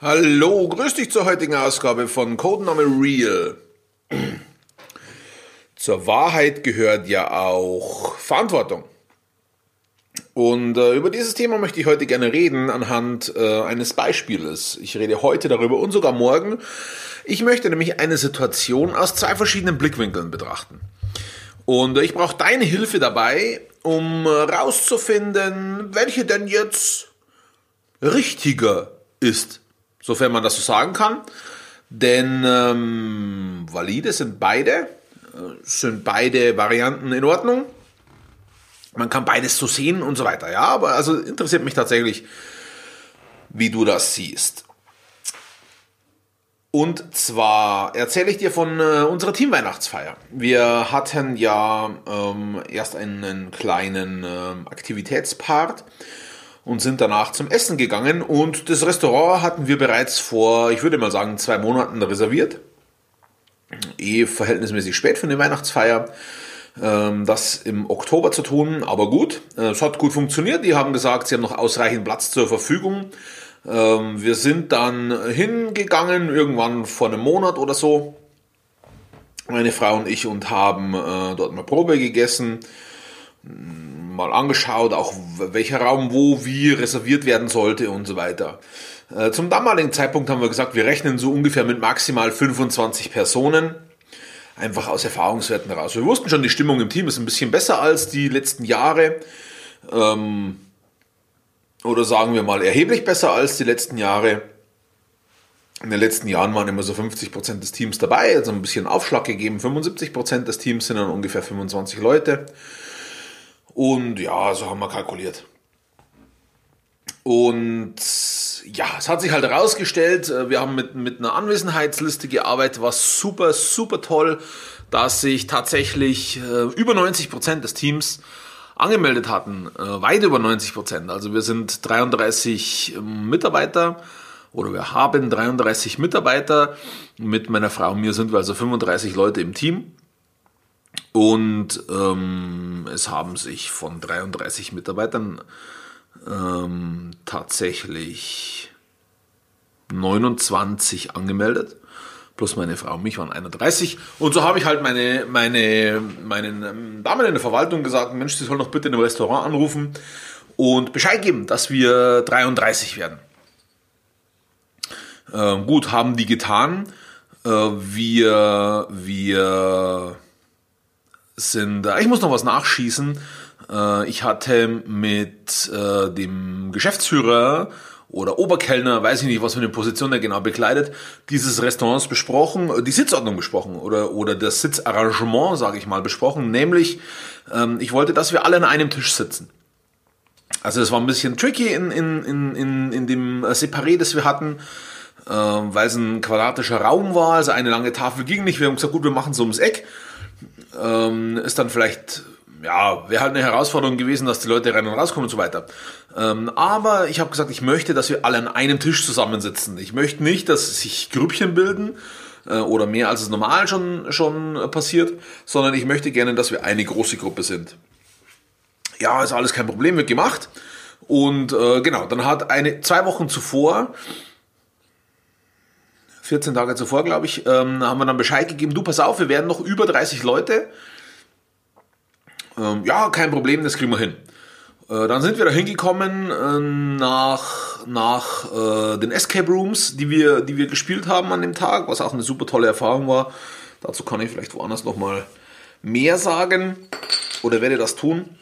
Hallo, grüß dich zur heutigen Ausgabe von Codename Real. Zur Wahrheit gehört ja auch Verantwortung. Und äh, über dieses Thema möchte ich heute gerne reden anhand äh, eines Beispieles. Ich rede heute darüber und sogar morgen. Ich möchte nämlich eine Situation aus zwei verschiedenen Blickwinkeln betrachten. Und äh, ich brauche deine Hilfe dabei, um äh, rauszufinden, welche denn jetzt richtiger ist sofern man das so sagen kann. Denn ähm, valide sind beide, äh, sind beide Varianten in Ordnung. Man kann beides so sehen und so weiter. Ja, aber also interessiert mich tatsächlich, wie du das siehst. Und zwar erzähle ich dir von äh, unserer Teamweihnachtsfeier. Wir hatten ja ähm, erst einen kleinen äh, Aktivitätspart und sind danach zum Essen gegangen. Und das Restaurant hatten wir bereits vor, ich würde mal sagen, zwei Monaten reserviert. Eh verhältnismäßig spät für eine Weihnachtsfeier. Ähm, das im Oktober zu tun, aber gut. Äh, es hat gut funktioniert. Die haben gesagt, sie haben noch ausreichend Platz zur Verfügung. Ähm, wir sind dann hingegangen, irgendwann vor einem Monat oder so, meine Frau und ich, und haben äh, dort mal Probe gegessen mal angeschaut, auch welcher Raum wo wie reserviert werden sollte und so weiter. Äh, zum damaligen Zeitpunkt haben wir gesagt, wir rechnen so ungefähr mit maximal 25 Personen. Einfach aus Erfahrungswerten heraus. Wir wussten schon, die Stimmung im Team ist ein bisschen besser als die letzten Jahre. Ähm, oder sagen wir mal erheblich besser als die letzten Jahre. In den letzten Jahren waren immer so 50% des Teams dabei, also ein bisschen Aufschlag gegeben. 75% des Teams sind dann ungefähr 25 Leute. Und ja, so haben wir kalkuliert. Und ja, es hat sich halt herausgestellt, äh, wir haben mit, mit einer Anwesenheitsliste gearbeitet, war super, super toll, dass sich tatsächlich äh, über 90 Prozent des Teams angemeldet hatten, äh, weit über 90%. Prozent. Also wir sind 33 ähm, Mitarbeiter oder wir haben 33 Mitarbeiter. Mit meiner Frau und mir sind wir also 35 Leute im Team. Und ähm, es haben sich von 33 Mitarbeitern ähm, tatsächlich 29 angemeldet. Plus meine Frau und mich waren 31. Und so habe ich halt meine, meine, meinen ähm, Damen in der Verwaltung gesagt, Mensch, sie sollen doch bitte in einem Restaurant anrufen und Bescheid geben, dass wir 33 werden. Ähm, gut, haben die getan. Äh, wir, wir sind, äh, ich muss noch was nachschießen. Äh, ich hatte mit äh, dem Geschäftsführer oder Oberkellner, weiß ich nicht, was für eine Position er genau bekleidet, dieses Restaurants besprochen, die Sitzordnung besprochen oder, oder das Sitzarrangement, sage ich mal, besprochen. Nämlich, ähm, ich wollte, dass wir alle an einem Tisch sitzen. Also es war ein bisschen tricky in, in, in, in, in dem Separé, das wir hatten, weil es ein quadratischer Raum war, also eine lange Tafel ging nicht. Wir haben gesagt, gut, wir machen so ums Eck ähm, ist dann vielleicht, ja, wäre halt eine Herausforderung gewesen, dass die Leute rein und rauskommen und so weiter. Ähm, aber ich habe gesagt, ich möchte, dass wir alle an einem Tisch zusammensitzen. Ich möchte nicht, dass sich Grüppchen bilden äh, oder mehr als es normal schon, schon passiert, sondern ich möchte gerne, dass wir eine große Gruppe sind. Ja, ist alles kein Problem, wird gemacht. Und äh, genau, dann hat eine, zwei Wochen zuvor 14 Tage zuvor, glaube ich, ähm, haben wir dann Bescheid gegeben, du pass auf, wir werden noch über 30 Leute. Ähm, ja, kein Problem, das kriegen wir hin. Äh, dann sind wir da hingekommen äh, nach, nach äh, den Escape Rooms, die wir, die wir gespielt haben an dem Tag, was auch eine super tolle Erfahrung war. Dazu kann ich vielleicht woanders nochmal mehr sagen oder werde das tun.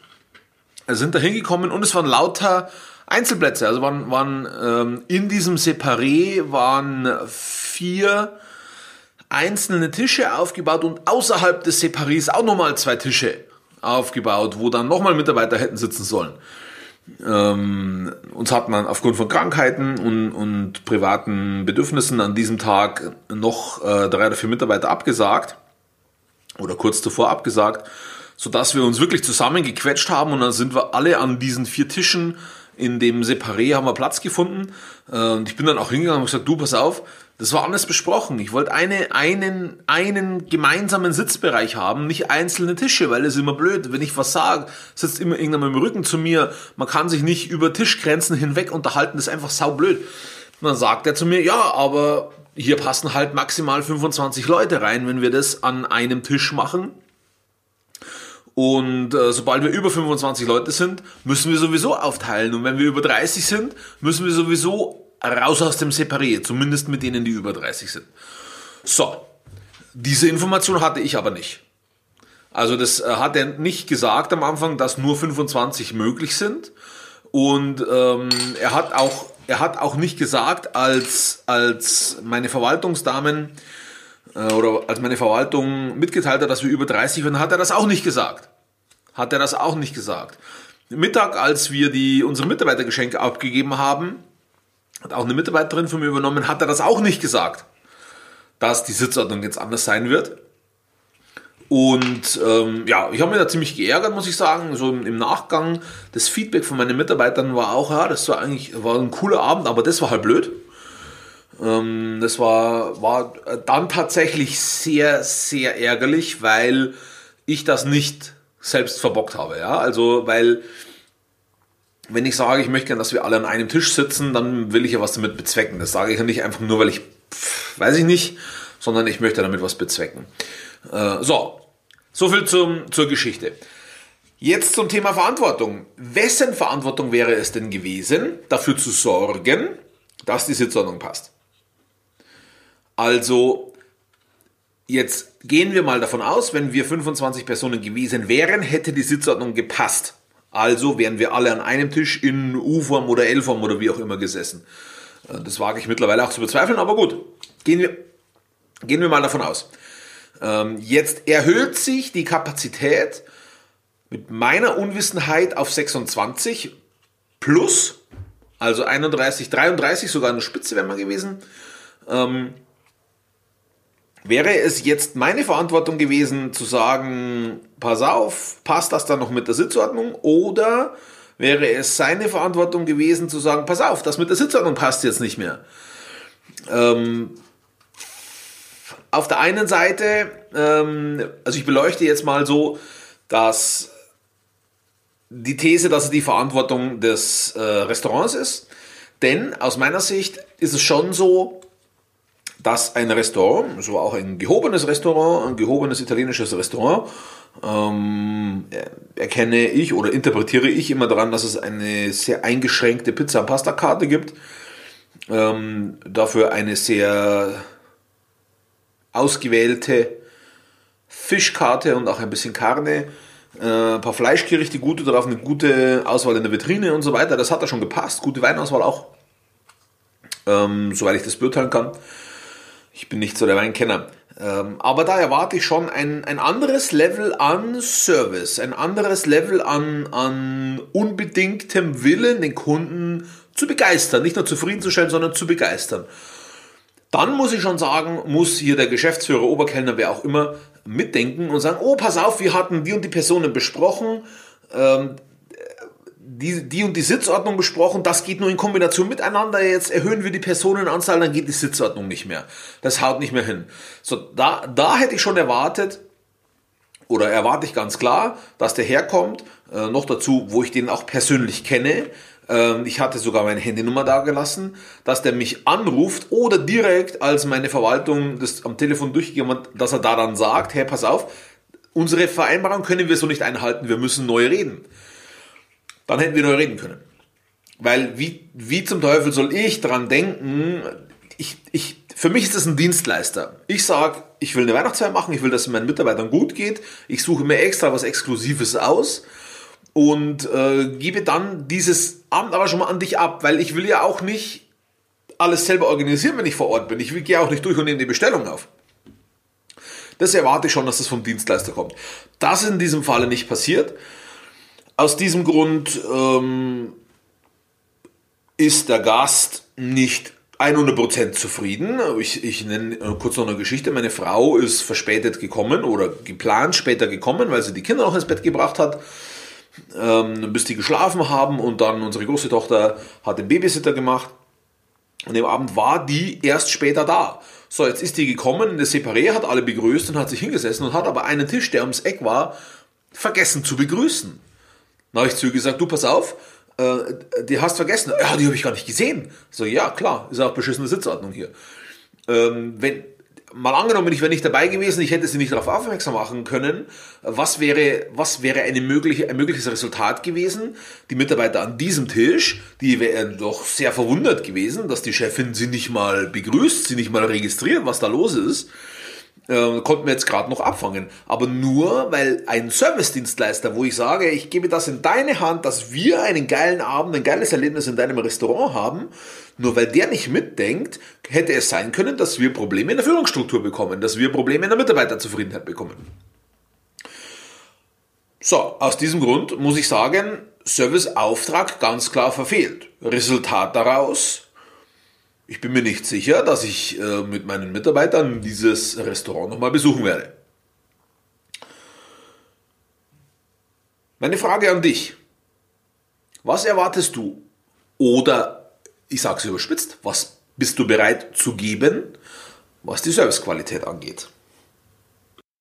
Sind da hingekommen und es waren lauter Einzelplätze. Also waren, waren ähm, in diesem Separé waren vier einzelne Tische aufgebaut und außerhalb des Separés auch nochmal zwei Tische aufgebaut, wo dann nochmal Mitarbeiter hätten sitzen sollen. Ähm, uns hat man aufgrund von Krankheiten und, und privaten Bedürfnissen an diesem Tag noch äh, drei oder vier Mitarbeiter abgesagt oder kurz zuvor abgesagt, sodass wir uns wirklich zusammengequetscht haben und dann sind wir alle an diesen vier Tischen in dem Separé haben wir Platz gefunden. Äh, und ich bin dann auch hingegangen und gesagt, du, pass auf, das war alles besprochen. Ich wollte eine, einen, einen gemeinsamen Sitzbereich haben, nicht einzelne Tische, weil es immer blöd. Wenn ich was sage, sitzt immer irgendjemand im Rücken zu mir. Man kann sich nicht über Tischgrenzen hinweg unterhalten, das ist einfach saublöd. Und dann sagt er zu mir, ja, aber hier passen halt maximal 25 Leute rein, wenn wir das an einem Tisch machen. Und äh, sobald wir über 25 Leute sind, müssen wir sowieso aufteilen. Und wenn wir über 30 sind, müssen wir sowieso raus aus dem Separé, zumindest mit denen, die über 30 sind. So, diese Information hatte ich aber nicht. Also das äh, hat er nicht gesagt am Anfang, dass nur 25 möglich sind. Und ähm, er hat auch er hat auch nicht gesagt, als als meine Verwaltungsdamen oder als meine Verwaltung mitgeteilt hat, dass wir über 30 waren, hat er das auch nicht gesagt. Hat er das auch nicht gesagt. Mittag, als wir die unsere Mitarbeitergeschenke abgegeben haben, hat auch eine Mitarbeiterin von mir übernommen, hat er das auch nicht gesagt, dass die Sitzordnung jetzt anders sein wird. Und ähm, ja, ich habe mich da ziemlich geärgert, muss ich sagen. So im, Nachgang, das Feedback von meinen Mitarbeitern war auch, ja, das war eigentlich war ein cooler Abend, aber das war halt blöd. Ähm, das war, war dann tatsächlich sehr, sehr ärgerlich, weil ich das nicht selbst verbockt habe. Ja? Also, weil wenn ich sage, ich möchte gerne, dass wir alle an einem Tisch sitzen, dann will ich ja was damit bezwecken. Das sage ich ja nicht einfach nur, weil ich, pff, weiß ich nicht, sondern ich möchte damit was bezwecken. Äh, so, soviel zum, zur Geschichte. Jetzt zum Thema Verantwortung. Wessen Verantwortung wäre es denn gewesen, dafür zu sorgen, dass die Sitzordnung passt? Also, jetzt gehen wir mal davon aus, wenn wir 25 Personen gewesen wären, hätte die Sitzordnung gepasst. Also wären wir alle an einem Tisch in U-Form oder L-Form oder wie auch immer gesessen. Äh, das wage ich mittlerweile auch zu bezweifeln, aber gut. Gehen wir, gehen wir mal davon aus. Ähm, jetzt erhöht sich die Kapazität mit meiner Unwissenheit auf 26 plus, also 31, 33, sogar eine Spitze wäre mal gewesen. Wäre es jetzt meine Verantwortung gewesen zu sagen, pass auf, passt das dann noch mit der Sitzordnung? Oder wäre es seine Verantwortung gewesen zu sagen, pass auf, das mit der Sitzordnung passt jetzt nicht mehr? Ähm, auf der einen Seite, ähm, also ich beleuchte jetzt mal so, dass die These, dass es die Verantwortung des äh, Restaurants ist. Denn aus meiner Sicht ist es schon so, dass ein Restaurant, so auch ein gehobenes Restaurant, ein gehobenes italienisches Restaurant, ähm, erkenne ich oder interpretiere ich immer daran, dass es eine sehr eingeschränkte Pizza-Pasta-Karte gibt. Ähm, dafür eine sehr ausgewählte Fischkarte und auch ein bisschen Karne, äh, ein paar Fleischgerichte, gute darauf, eine gute Auswahl in der Vitrine und so weiter. Das hat da schon gepasst. Gute Weinauswahl auch, ähm, soweit ich das beurteilen kann. Ich bin nicht so der Weinkenner. Ähm, aber da erwarte ich schon ein, ein anderes Level an Service, ein anderes Level an, an unbedingtem Willen, den Kunden zu begeistern. Nicht nur zufriedenzustellen, sondern zu begeistern. Dann muss ich schon sagen, muss hier der Geschäftsführer, Oberkellner, wer auch immer, mitdenken und sagen, oh, pass auf, wir hatten die und die Personen besprochen, ähm, die, die und die Sitzordnung besprochen, das geht nur in Kombination miteinander, jetzt erhöhen wir die Personenanzahl, dann geht die Sitzordnung nicht mehr. Das haut nicht mehr hin. So, da, da hätte ich schon erwartet, oder erwarte ich ganz klar, dass der herkommt, äh, noch dazu, wo ich den auch persönlich kenne, ähm, ich hatte sogar meine Handynummer da gelassen, dass der mich anruft oder direkt, als meine Verwaltung das am Telefon durchgegeben hat, dass er da dann sagt, hey, pass auf, unsere Vereinbarung können wir so nicht einhalten, wir müssen neu reden. Dann hätten wir neu reden können. Weil wie, wie zum Teufel soll ich dran denken, ich, ich, für mich ist das ein Dienstleister. Ich sage, ich will eine Weihnachtsfeier machen, ich will, dass es meinen Mitarbeitern gut geht, ich suche mir extra was Exklusives aus und äh, gebe dann dieses Abend aber schon mal an dich ab, weil ich will ja auch nicht alles selber organisieren, wenn ich vor Ort bin. Ich gehe auch nicht durch und nehme die Bestellung auf. Das erwarte ich schon, dass das vom Dienstleister kommt. Das ist in diesem Falle nicht passiert. Aus diesem Grund ähm, ist der Gast nicht 100% zufrieden. Ich, ich nenne kurz noch eine Geschichte. Meine Frau ist verspätet gekommen oder geplant später gekommen, weil sie die Kinder noch ins Bett gebracht hat ähm, bis die geschlafen haben und dann unsere große Tochter hat den Babysitter gemacht. Und am Abend war die erst später da. So, jetzt ist die gekommen das Separé, hat alle begrüßt und hat sich hingesessen und hat aber einen Tisch, der ums Eck war, vergessen zu begrüßen. Dann habe ich zu ihr gesagt, du pass auf, äh, die hast vergessen. Ja, die habe ich gar nicht gesehen. So, ja, klar, ist auch beschissene Sitzordnung hier. Ähm, wenn, mal angenommen, ich wäre nicht dabei gewesen, ich hätte sie nicht darauf aufmerksam machen können, was wäre, was wäre eine mögliche, ein mögliches Resultat gewesen? Die Mitarbeiter an diesem Tisch, die wären doch sehr verwundert gewesen, dass die Chefin sie nicht mal begrüßt, sie nicht mal registriert, was da los ist äh, konnten wir jetzt gerade noch abfangen. Aber nur, weil ein Service-Dienstleister, wo ich sage, ich gebe das in deine Hand, dass wir einen geilen Abend, ein geiles Erlebnis in deinem Restaurant haben, nur weil der nicht mitdenkt, hätte es sein können, dass wir Probleme in der Führungsstruktur bekommen, dass wir Probleme in der Mitarbeiterzufriedenheit bekommen. So, aus diesem Grund muss ich sagen, Serviceauftrag ganz klar verfehlt. Resultat daraus, ich bin mir nicht sicher, dass ich äh, mit meinen Mitarbeitern dieses Restaurant nochmal besuchen werde. Meine Frage an dich. Was erwartest du? Oder, ich sage es überspitzt, was bist du bereit zu geben, was die Servicequalität angeht?